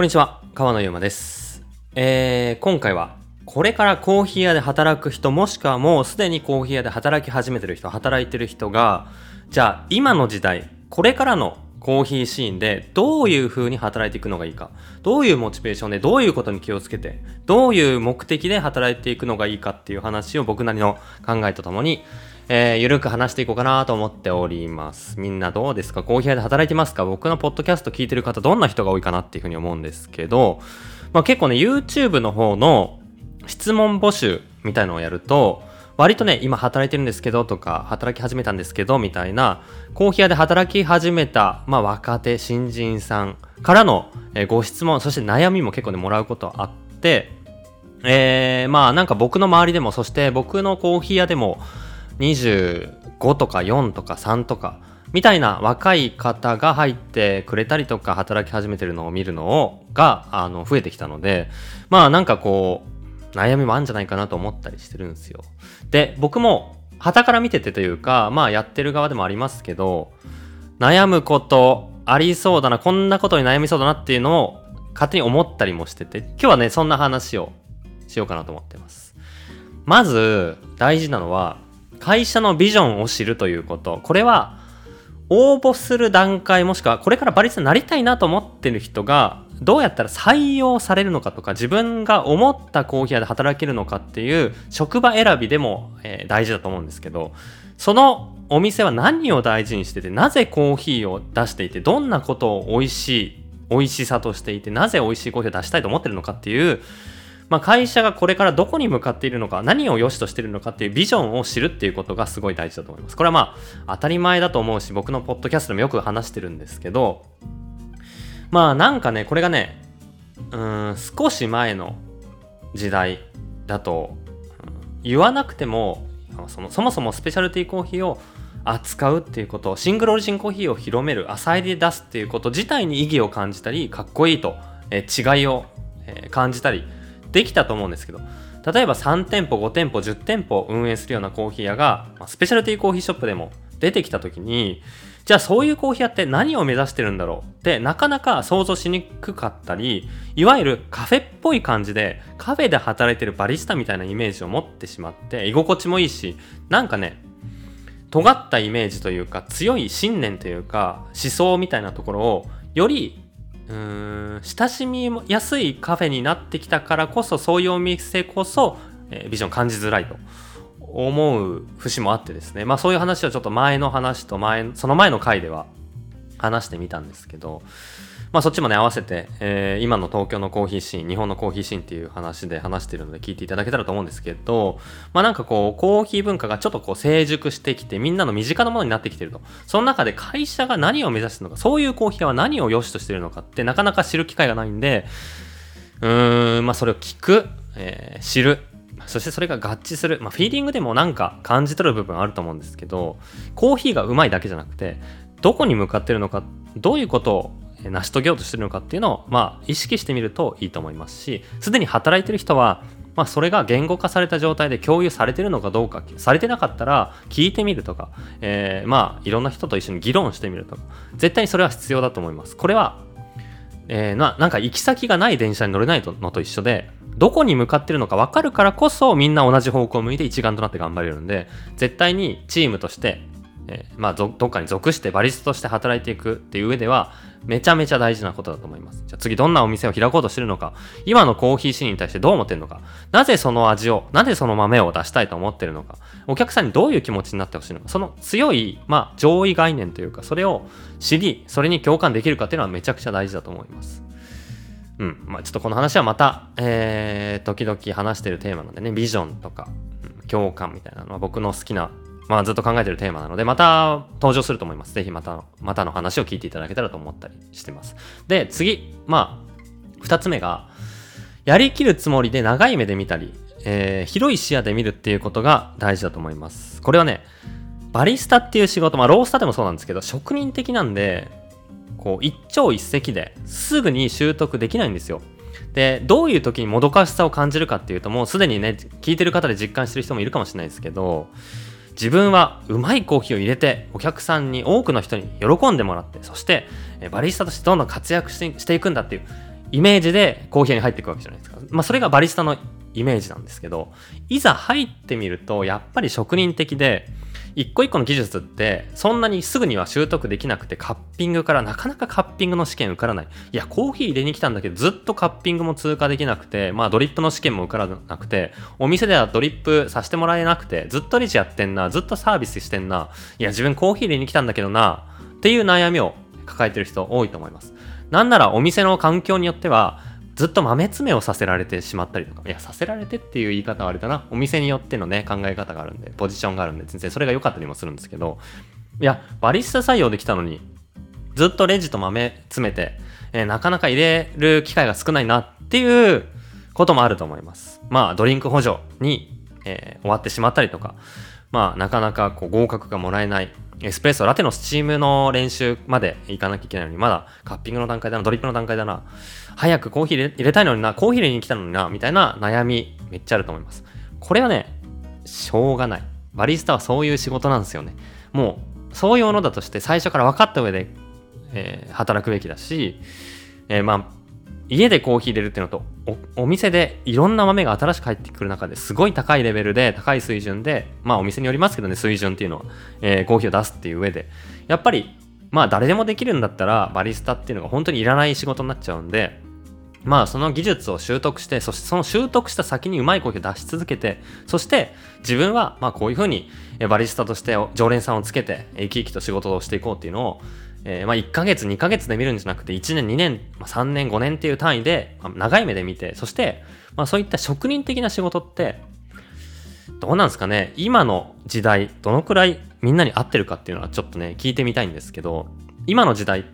こんにちは、川野ゆうまです。えー、今回は、これからコーヒー屋で働く人、もしくはもうすでにコーヒー屋で働き始めてる人、働いてる人が、じゃあ今の時代、これからのコーヒーシーンでどういう風に働いていくのがいいか、どういうモチベーションでどういうことに気をつけて、どういう目的で働いていくのがいいかっていう話を僕なりの考えとともに、えー、ゆるく話していこうかなと思っております。みんなどうですか？コーヒー屋で働いてますか？僕のポッドキャスト聞いてる方どんな人が多いかなっていうふうに思うんですけど、まあ結構ね、YouTube の方の質問募集みたいのをやると、割とね、今働いてるんですけどとか、働き始めたんですけどみたいな、コーヒー屋で働き始めた、まあ若手、新人さんからの、えーご質問、そして悩みも結構ね、もらうことあって、えー、まあなんか僕の周りでも、そして僕のコーヒー屋でも、25とか4とか3とか、みたいな若い方が入ってくれたりとか働き始めてるのを見るのを、が、あの、増えてきたので、まあなんかこう、悩みもあるんじゃないかなと思ったりしてるんですよ。で、僕も、旗から見ててというか、まあやってる側でもありますけど、悩むことありそうだな、こんなことに悩みそうだなっていうのを勝手に思ったりもしてて、今日はね、そんな話をしようかなと思ってます。まず、大事なのは、会社のビジョンを知るということ。これは、応募する段階もしくはこれからバリスタになりたいなと思ってる人がどうやったら採用されるのかとか自分が思ったコーヒー屋で働けるのかっていう職場選びでも、えー大事だと思うんですけどそのお店は何を大事にしててなぜコーヒーを出していてどんなことを美味しい美味しさとしていてなぜ美味しいコーヒーを出したいと思ってるのかっていうまあ、会社がこれからどこに向かっているのか、何を良しとしているのかっていうビジョンを知るっていうことがすごい大事だと思います。これはまあ、当たり前だと思うし、僕のポッドキャストでもよく話してるんですけど、まあなんかね、これがね、うん、少し前の時代だと、うん言わなくても、そのそもそもスペシャルティーコーヒーを扱うっていうこと、シングルオリジンコーヒーを広める、浅入りで出すっていうこと自体に意義を感じたり、かっこいいと、え違いを、え感じたりできたと思うんですけど、例えば3店舗、5店舗、10店舗運営するようなコーヒー屋が、まスペシャルティーコーヒーショップでも出てきた時に、じゃあそういうコーヒー屋って何を目指してるんだろうってなかなか想像しにくかったり、いわゆるカフェっぽい感じで、カフェで働いてるバリスタみたいなイメージを持ってしまって、居心地もいいし、なんかね、尖ったイメージというか強い信念というか思想みたいなところをよりうん親しみやすいカフェになってきたからこそそういうお店こそ、えービジョン感じづらいと思う節もあってですね。まあそういう話はちょっと前の話と前その前の回では話してみたんですけどまあそっちもね合わせて、えー今の東京のコーヒーシーン日本のコーヒーシーンっていう話で話してるので聞いていただけたらと思うんですけどまあなんかこうコーヒー文化がちょっとこう成熟してきてみんなの身近なものになってきてると。その中で会社が何を目指してるのかそういうコーヒーは何を良しとしてるのかってなかなか知る機会がないんでうーんまあそれを聞く、えー知る。そしてそれが合致する、まあ、フィーリングでもなんか感じ取る部分あると思うんですけどコーヒーがうまいだけじゃなくてどこに向かってるのかどういうことを成し遂げようとしてるのかっていうのを、まあ、意識してみるといいと思いますしすでに働いてる人は、まあ、それが言語化された状態で共有されてるのかどうかされてなかったら聞いてみるとか、えーまあいろんな人と一緒に議論してみるとか絶対にそれは必要だと思います。これはえーななんか行き先がない電車に乗れないのと一緒でどこに向かってるのか分かるからこそみんな同じ方向を向いて一丸となって頑張れるんで絶対にチームとして、えーまあ、どっかに属してバリスタとして働いていくっていう上ではめちゃめちゃ大事なことだと思います。じゃあ次どんなお店を開こうとしてるのか。今のコーヒーシーンに対してどう思ってるのか。なぜその味をなぜその豆を出したいと思ってるのか。お客さんにどういう気持ちになってほしいのか。その強い、まあ、上位概念というかそれを知りそれに共感できるかっていうのはめちゃくちゃ大事だと思います。うん。まあちょっとこの話はまた、えー、時々話してるテーマなんでね、ビジョンとか、うん共感みたいなのは僕の好きな、まあずっと考えてるテーマなので、また登場すると思います。ぜひまた、またの話を聞いていただけたらと思ったりしてます。で、次、まあ、二つ目が、やりきるつもりで長い目で見たり、えー広い視野で見るっていうことが大事だと思います。これはね、バリスタっていう仕事、まあロースタでもそうなんですけど、職人的なんで、こう一朝一夕ですぐに習得できないんですよ。でどういう時にもどかしさを感じるかっていうともうすでにね聞いてる方で実感してる人もいるかもしれないですけど自分はうまいコーヒーを入れてお客さんに多くの人に喜んでもらってそしてバリスタとしてどんどん活躍してしていくんだっていうイメージでコーヒーに入っていくわけじゃないですか。まあそれがバリスタのイメージなんですけど、いざ入ってみると、やっぱり職人的で、一個一個の技術ってそんなにすぐには習得できなくてカッピングからなかなかカッピングの試験受からない。いやコーヒー入れに来たんだけどずっとカッピングも通過できなくてまあドリップの試験も受からなくてお店ではドリップさせてもらえなくてずっとレジやってんなずっとサービスしてんな。いや自分コーヒー入れに来たんだけどなっていう悩みを抱えてる人多いと思います。なんならお店の環境によってはずっと豆詰めをさせられてしまったりとか、いや、させられてっていう言い方はあれだな。お店によってのね、考え方があるんで、ポジションがあるんで、全然それが良かったりもするんですけど、いや、バリスタ採用できたのに、ずっとレジと豆詰めて、えー、なかなか入れる機会が少ないなっていうこともあると思います。まあ、ドリンク補助に、えー、終わってしまったりとか、まあ、なかなかこう合格がもらえないエスプレッソ、ラテのスチームの練習まで行かなきゃいけないのに、まだカッピングの段階だな、ドリップの段階だな、早くコーヒー入れたいのにな、コーヒー入れに来たのにな、みたいな悩みめっちゃあると思います。これはね、しょうがない。バリスタはそういう仕事なんですよね。もう、そういうものだとして最初から分かった上で、えー、働くべきだし、えー、まあ、家でコーヒー入れるっていうのとお店でいろんな豆が新しく入ってくる中ですごい高いレベルで高い水準でまあお店によりますけどね水準っていうのは、えー、コーヒーを出すっていう上で。やっぱりまあ誰でもできるんだったらバリスタっていうのが本当にいらない仕事になっちゃうんでまあその技術を習得してそしてその習得した先にうまいコーヒーを出し続けてそして自分はまあこういうふうにバリスタとして常連さんをつけて生き生きと仕事をしていこうっていうのをえー、まあ、1ヶ月、2ヶ月で見るんじゃなくて、1年、2年、まあ、3年、5年っていう単位で、まあ、長い目で見て、そして、まあ、そういった職人的な仕事って、どうなんですかね今の時代、どのくらいみんなに合ってるかっていうのはちょっとね、聞いてみたいんですけど、今の時代、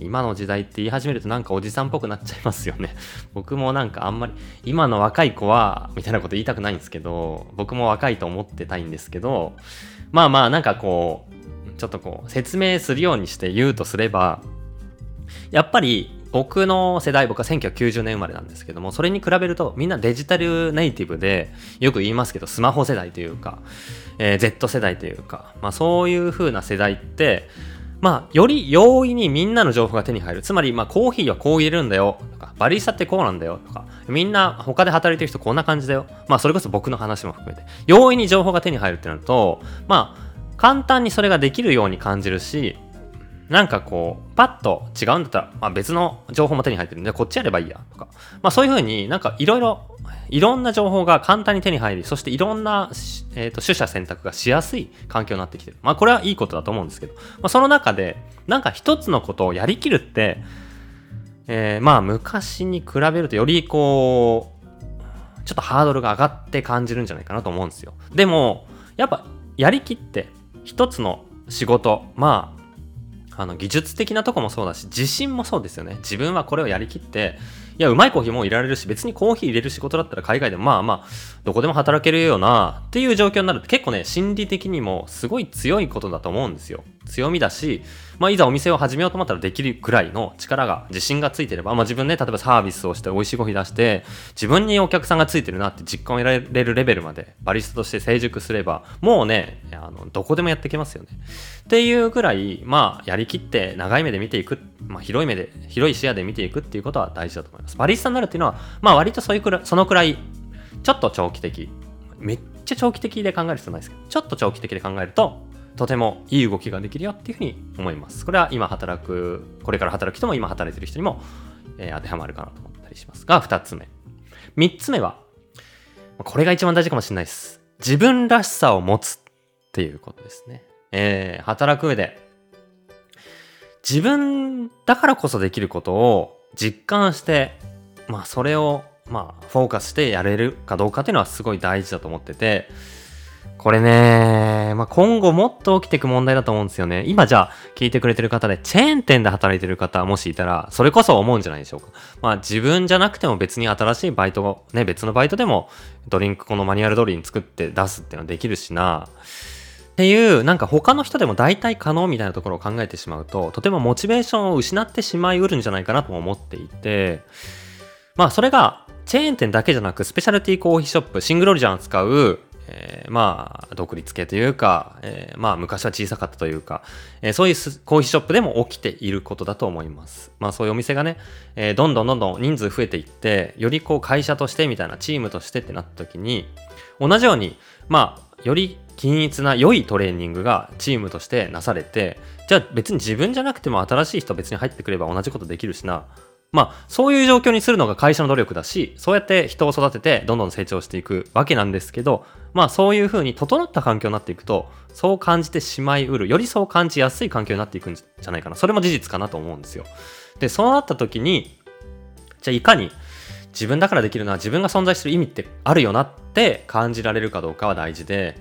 今の時代って言い始めるとなんかおじさんっぽくなっちゃいますよね。僕もなんかあんまり、今の若い子は、みたいなこと言いたくないんですけど、僕も若いと思ってたいんですけど、まあまあなんかこう、ちょっとこう説明するようにして言うとすればやっぱり僕の世代僕は1990年生まれなんですけどもそれに比べるとみんなデジタルネイティブでよく言いますけどスマホ世代というか、えー、Z 世代というか、まあ、そういう風な世代ってまあ、より容易にみんなの情報が手に入る。つまり、まあ、コーヒーはこう入れるんだよ。とか、バリスタってこうなんだよ。とか、みんな他で働いてる人こんな感じだよ。まあ、それこそ僕の話も含めて。容易に情報が手に入るってなると、まあ、簡単にそれができるように感じるし、なんかこう、パッと違うんだったら、まあ、別の情報も手に入ってるんで、こっちやればいいや、とか。まあそういうふうになんかいろいろ、いろんな情報が簡単に手に入り、そしていろんな、えーと、取捨選択がしやすい環境になってきてる。まあこれはいいことだと思うんですけど、まあその中で、なんか一つのことをやりきるって、えー、まあ昔に比べるとよりこう、ちょっとハードルが上がって感じるんじゃないかなと思うんですよ。でも、やっぱやりきって一つの仕事まああの技術的なとこもそうだし自信もそうですよね。自分はこれをやりきっていやうまいコーヒーもいられるし別にコーヒー入れる仕事だったら海外でもまあまあどこでも働けるよなっていう状況になるって結構ね心理的にもすごい強いことだと思うんですよ。強みだしまあ、いざお店を始めようと思ったらできるくらいの力が、自信がついてれば、まあ、自分ね、例えばサービスをして美味しいコーヒー出して、自分にお客さんがついてるなって実感を得られるレベルまで、バリスタとして成熟すれば、もうね、あの、どこでもやってきますよね。っていうぐらい、まあ、やりきって長い目で見ていく、まあ、広い目で、広い視野で見ていくっていうことは大事だと思います。バリスタになるっていうのは、まあ、割とそういうくらい、そのくらい、ちょっと長期的、めっちゃ長期的で考える必要ないですけど、ちょっと長期的で考えると、とてもいい動きができるよっていうふうに思います。これは今働く、これから働く人も今働いてる人にも、えー、当てはまるかなと思ったりしますが、2つ目。3つ目は、これが一番大事かもしれないです。自分らしさを持つっていうことですね。えー、働く上で、自分だからこそできることを実感して、まあそれを、まあフォーカスしてやれるかどうかっていうのはすごい大事だと思ってて、これね、まあ、今後もっと起きていく問題だと思うんですよね。今じゃあ聞いてくれてる方でチェーン店で働いてる方もしいたら、それこそ思うんじゃないでしょうか。まあ自分じゃなくても別に新しいバイトを、ね、別のバイトでもドリンクこのマニュアル通りに作って出すっていうのはできるしな。っていう、なんか他の人でも大体可能みたいなところを考えてしまうと、とてもモチベーションを失ってしまいうるんじゃないかなと思っていて、まあそれがチェーン店だけじゃなくスペシャルティーコーヒーショップ、シングルオリジンを使うえー、まあ、独立系というか、えー、まあ、昔は小さかったというか、えー、そういうコーヒーショップでも起きていることだと思います。まあ、そういうお店がね、えどんどんどんどん人数増えていって、よりこう会社としてみたいなチームとしてってなった時に、同じように、まあ、より均一な良いトレーニングがチームとしてなされて、じゃあ別に自分じゃなくても新しい人別に入ってくれば同じことできるしな、まあ、そういう状況にするのが会社の努力だし、そうやって人を育ててどんどん成長していくわけなんですけど、まあそういうふうに整った環境になっていくと、そう感じてしまいうる、よりそう感じやすい環境になっていくんじゃないかな。それも事実かなと思うんですよ。で、そうなった時に、じゃあいかに自分だからできるのは自分が存在してる意味ってあるよなって感じられるかどうかは大事で、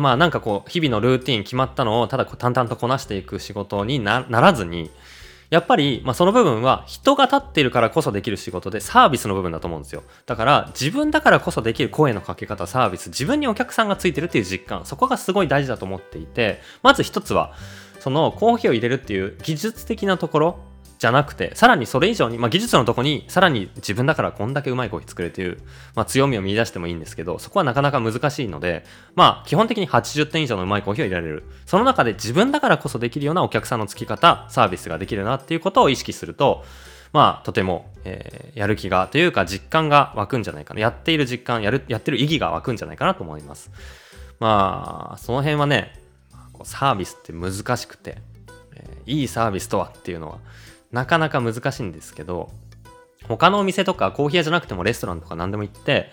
まあなんかこう、日々のルーティン決まったのをただ淡々とこなしていく仕事にならずに、やっぱり、まあ、その部分は人が立っているからこそできる仕事でサービスの部分だと思うんですよ。だから自分だからこそできる声のかけ方サービス自分にお客さんがついてるっていう実感そこがすごい大事だと思っていてまず一つはそのコーヒーを入れるっていう技術的なところじゃなくて、さらにそれ以上に、まあ、技術のとこに、さらに自分だからこんだけうまいコーヒー作れという、まあ、強みを見出してもいいんですけど、そこはなかなか難しいので、まあ、基本的に80点以上のうまいコーヒーを入れられる。その中で自分だからこそできるようなお客さんのつき方、サービスができるなっていうことを意識すると、まあ、とても、えー、やる気がというか実感が湧くんじゃないかな。やっている実感、やる、やってる意義が湧くんじゃないかなと思います。まあ、その辺はね、サービスって難しくて、えー、いいサービスとはっていうのは、なかなか難しいんですけど、他のお店とかコーヒー屋じゃなくてもレストランとか何でも行って、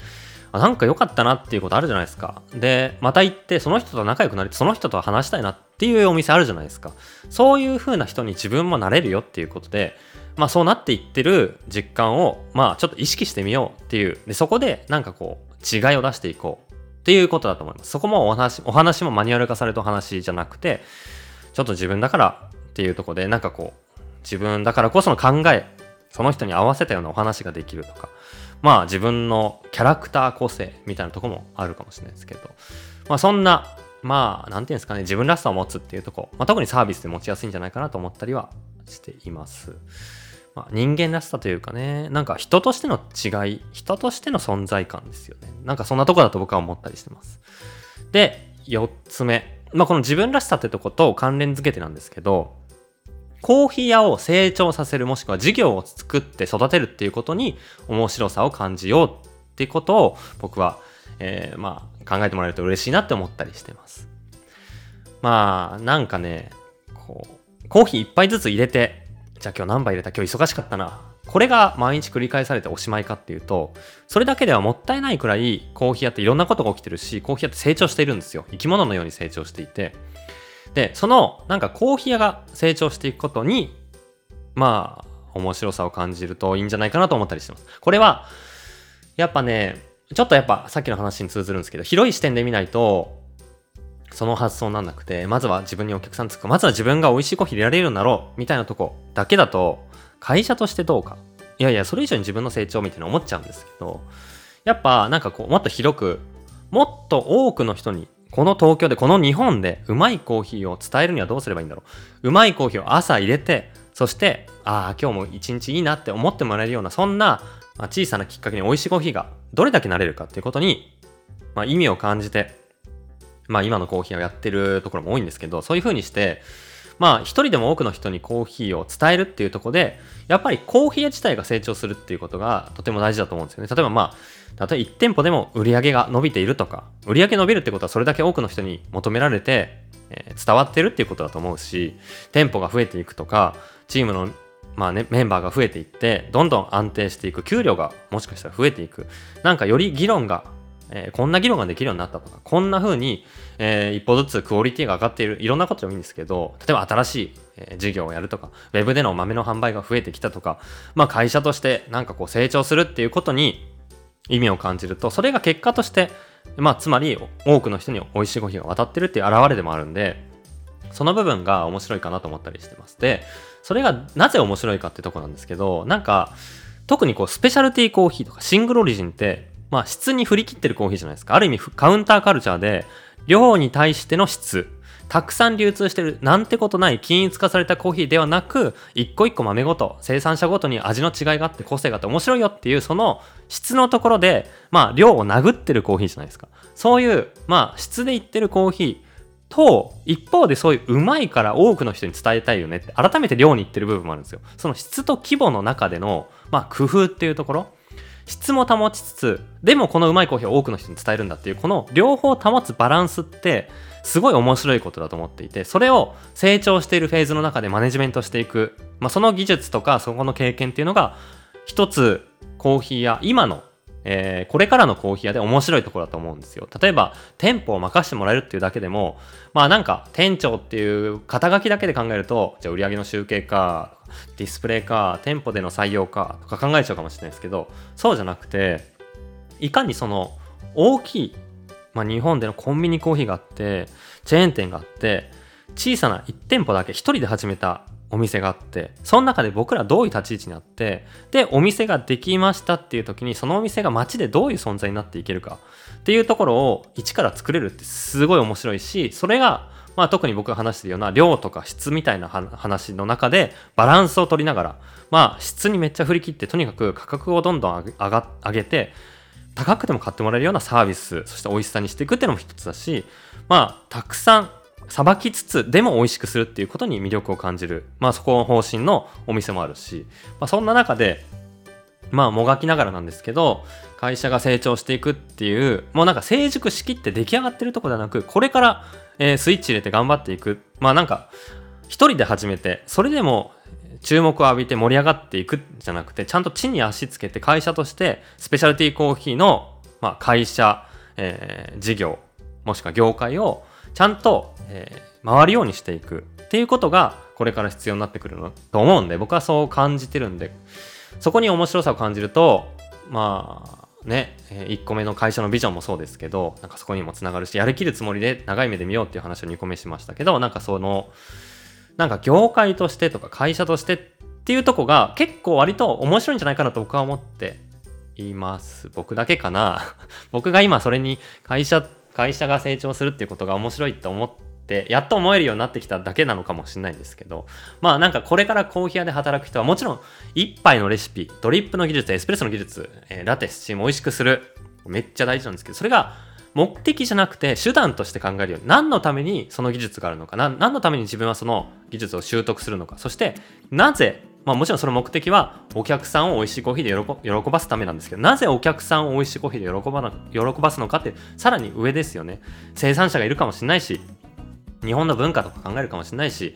あなんか良かったなっていうことあるじゃないですか。で、また行って、その人と仲良くなり、その人と話したいなっていうお店あるじゃないですか。そういう風な人に自分もなれるよっていうことで、まあそうなっていってる実感を、まあちょっと意識してみようっていう。で、そこでなんかこう、違いを出していこうっていうことだと思います。そこもお話、お話もマニュアル化されたお話じゃなくて、ちょっと自分だからっていうとこで、なんかこう、自分だからこその考え、その人に合わせたようなお話ができるとか、まあ自分のキャラクター個性みたいなとこもあるかもしれないですけど、まあそんな、まあなんていうんですかね、自分らしさを持つっていうとこ、まあ特にサービスで持ちやすいんじゃないかなと思ったりはしています。まあ、人間らしさというかね、なんか人としての違い、人としての存在感ですよね。なんかそんなとこだと僕は思ったりしてます。で、4つ目。まあこの自分らしさってとこと関連づけてなんですけど、コーヒー屋を成長させるもしくは事業を作って育てるっていうことに面白さを感じようってことを僕は、えー、まあ考えてもらえると嬉しいなって思ったりしてます。まあなんかね、こう、コーヒー一杯ずつ入れて、じゃあ今日何杯入れた？今日忙しかったな。これが毎日繰り返されておしまいかっていうと、それだけではもったいないくらいコーヒー屋っていろんなことが起きてるし、コーヒー屋って成長しているんですよ。生き物のように成長していて。で、その、なんかコーヒー屋が成長していくことに、まあ、面白さを感じるといいんじゃないかなと思ったりしてます。これは、やっぱね、ちょっとやっぱさっきの話に通ずるんですけど、広い視点で見ないと、その発想になんなくて、まずは自分にお客さんつく、まずは自分が美味しいコーヒー入れられるようになろう、みたいなとこだけだと、会社としてどうか。いやいや、それ以上に自分の成長みたいな思っちゃうんですけど、やっぱなんかこう、もっと広く、もっと多くの人にこの東京で、この日本でうまいコーヒーを伝えるにはどうすればいいんだろう。うまいコーヒーを朝入れて、そして、ああ、今日も一日いいなって思ってもらえるような、そんな小さなきっかけに美味しいコーヒーがどれだけなれるかっていうことに、まあ、意味を感じて、まあ今のコーヒーをやってるところも多いんですけど、そういうふうにして、まあ一人でも多くの人にコーヒーを伝えるっていうとこで、やっぱりコーヒー自体が成長するっていうことがとても大事だと思うんですよね。例えばまあ、例えば1店舗でも売り上げが伸びているとか、売り上げ伸びるってことはそれだけ多くの人に求められて、えー、伝わってるっていうことだと思うし、店舗が増えていくとか、チームのまあね、メンバーが増えていって、どんどん安定していく、給料がもしかしたら増えていく。なんかより議論がえー、こんな議論ができるようになったとか、こんな風に、えー、一歩ずつクオリティが上がっている、いろんなことでもいいんですけど、例えば新しい、えー、事業をやるとか、ウェブでの豆の販売が増えてきたとか、まあ会社としてなんかこう成長するっていうことに意味を感じると、それが結果として、まあつまり多くの人に美味しいコーヒーが渡ってるっていう表れでもあるんで、その部分が面白いかなと思ったりしてます。で、それがなぜ面白いかってとこなんですけど、なんか、特にこうスペシャルティーコーヒーとかシングルオリジンってまあ質に振り切ってるコーヒーじゃないですか。ある意味カウンターカルチャーで、量に対しての質。たくさん流通してるなんてことない均一化されたコーヒーではなく一個一個豆ごと生産者ごとに味の違いがあって個性があって面白いよっていうその質のところでまあ量を殴ってるコーヒーじゃないですかそういうまあ質でいってるコーヒーと一方でそういううまいから多くの人に伝えたいよねって改めて量にいってる部分もあるんですよその質と規模の中でのまあ工夫っていうところ質も保ちつつでもこのうまいコーヒーを多くの人に伝えるんだっていうこの両方保つバランスってすごい面白いことだと思っていてそれを成長しているフェーズの中でマネジメントしていく、まあ、その技術とかそこの経験っていうのが一つコーヒーや今のえー、これからのコーヒー屋で面白いところだと思うんですよ。例えば、店舗を任せてもらえるっていうだけでも、まあなんか、店長っていう肩書きだけで考えると、じゃあ売上の集計か、ディスプレイか、店舗での採用か、とか考えちゃうかもしれないですけど、そうじゃなくて、いかにその、大きい、まあ日本でのコンビニコーヒーがあって、チェーン店があって、小さな1店舗だけ1人で始めたお店があってその中で僕らどういう立ち位置にあってでお店ができましたっていう時にそのお店が街でどういう存在になっていけるかっていうところを一から作れるってすごい面白いしそれがまあ特に僕が話してるような量とか質みたいな話の中でバランスを取りながらまあ質にめっちゃ振り切ってとにかく価格をどんどん上が上げて高くても買ってもらえるようなサービスそして美味しさにしていくっていうのも一つだしまあたくさんさばきつつでも美味しくするっていうことに魅力を感じる、まあ、そこの方針のお店もあるし、まあ、そんな中でまあもがきながらなんですけど会社が成長していくっていうもうなんか成熟しきって出来上がってるとこではなくこれから、えー、スイッチ入れて頑張っていく。まあなんか一人で始めてそれでも注目を浴びて盛り上がっていくじゃなくてちゃんと地に足つけて会社としてスペシャルティーコーヒーの、まあ、会社、えー、事業もしくは業界をちゃんと、えー、回るようにしていくっていうことがこれから必要になってくるのと思うんで僕はそう感じてるんでそこに面白さを感じるとまあね、え1個目の会社のビジョンもそうですけどなんかそこにもつながるしやりきるつもりで長い目で見ようっていう話を2個目しましたけどなんかそのなんか業界としてとか会社としてっていうとこが結構割と面白いんじゃないかなと僕は思っています。僕だけかな。僕が今それに会社会社が成長するっていうことが面白いって思ってやっと思えるようになってきただけなのかもしれないんですけどまあなんかこれからコーヒー屋で働く人はもちろん一杯のレシピドリップの技術エスプレッソの技術、えー、ラテスチーム美味しくするめっちゃ大事なんですけどそれが目的じゃなくて手段として考えるように何のためにその技術があるのか何のために自分はその技術を習得するのかそしてなぜまあもちろんその目的はお客さんを美味しいコーヒーで喜ばすためなんですけど、なぜお客さんを美味しいコーヒーで喜ばな喜ばすのかってさらに上ですよね。生産者がいるかもしれないし、日本の文化とか考えるかもしれないし、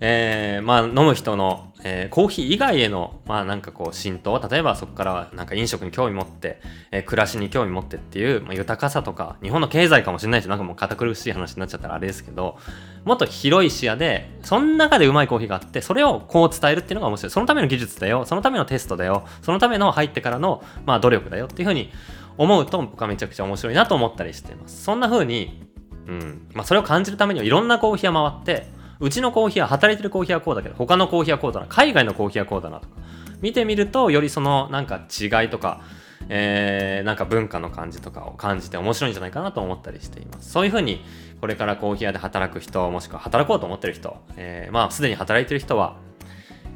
えー、まあ飲む人の、えー、コーヒー以外へのまあなんかこう浸透例えばそこからなんか飲食に興味持って、えー、暮らしに興味持ってっていう、まあ、豊かさとか日本の経済かもしれないしなんかもう堅苦しい話になっちゃったらあれですけどもっと広い視野でその中でうまいコーヒーがあってそれをこう伝えるっていうのが面白い。そのための技術だよそのためのテストだよそのための入ってからのまあ努力だよっていうふうに思うと僕はめちゃくちゃ面白いなと思ったりしています。そんな風にうんまあ、それを感じるためにはいろんなコーヒー屋回ってうちのコーヒーは働いてるコーヒーはこうだけど他のコーヒーはこうだな。海外のコーヒーはこうだなとか。見てみるとよりそのなんか違いとかえー、なんか文化の感じとかを感じて面白いんじゃないかなと思ったりしています。そういうふうにこれからコーヒー屋で働く人もしくは働こうと思ってる人、えー、まあすでに働いてる人は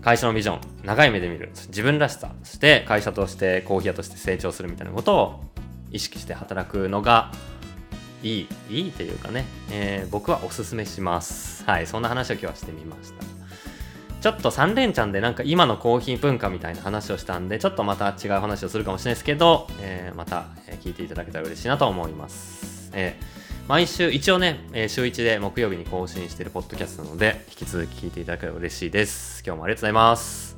会社のビジョン長い目で見る。自分らしさそして会社としてコーヒー屋として成長するみたいなことを意識して働くのがいい、いいというかね、えー、僕はおすすめします。はい、そんな話を今日はしてみました。ちょっと3連チャンでなんか今のコーヒー文化みたいな話をしたんで、ちょっとまた違う話をするかもしれないですけど、えー、また聞いていただけたら嬉しいなと思います。えー毎週、一応ね、え週1で木曜日に更新しているポッドキャストなので、引き続き聞いていただければ嬉しいです。今日もありがとうございます。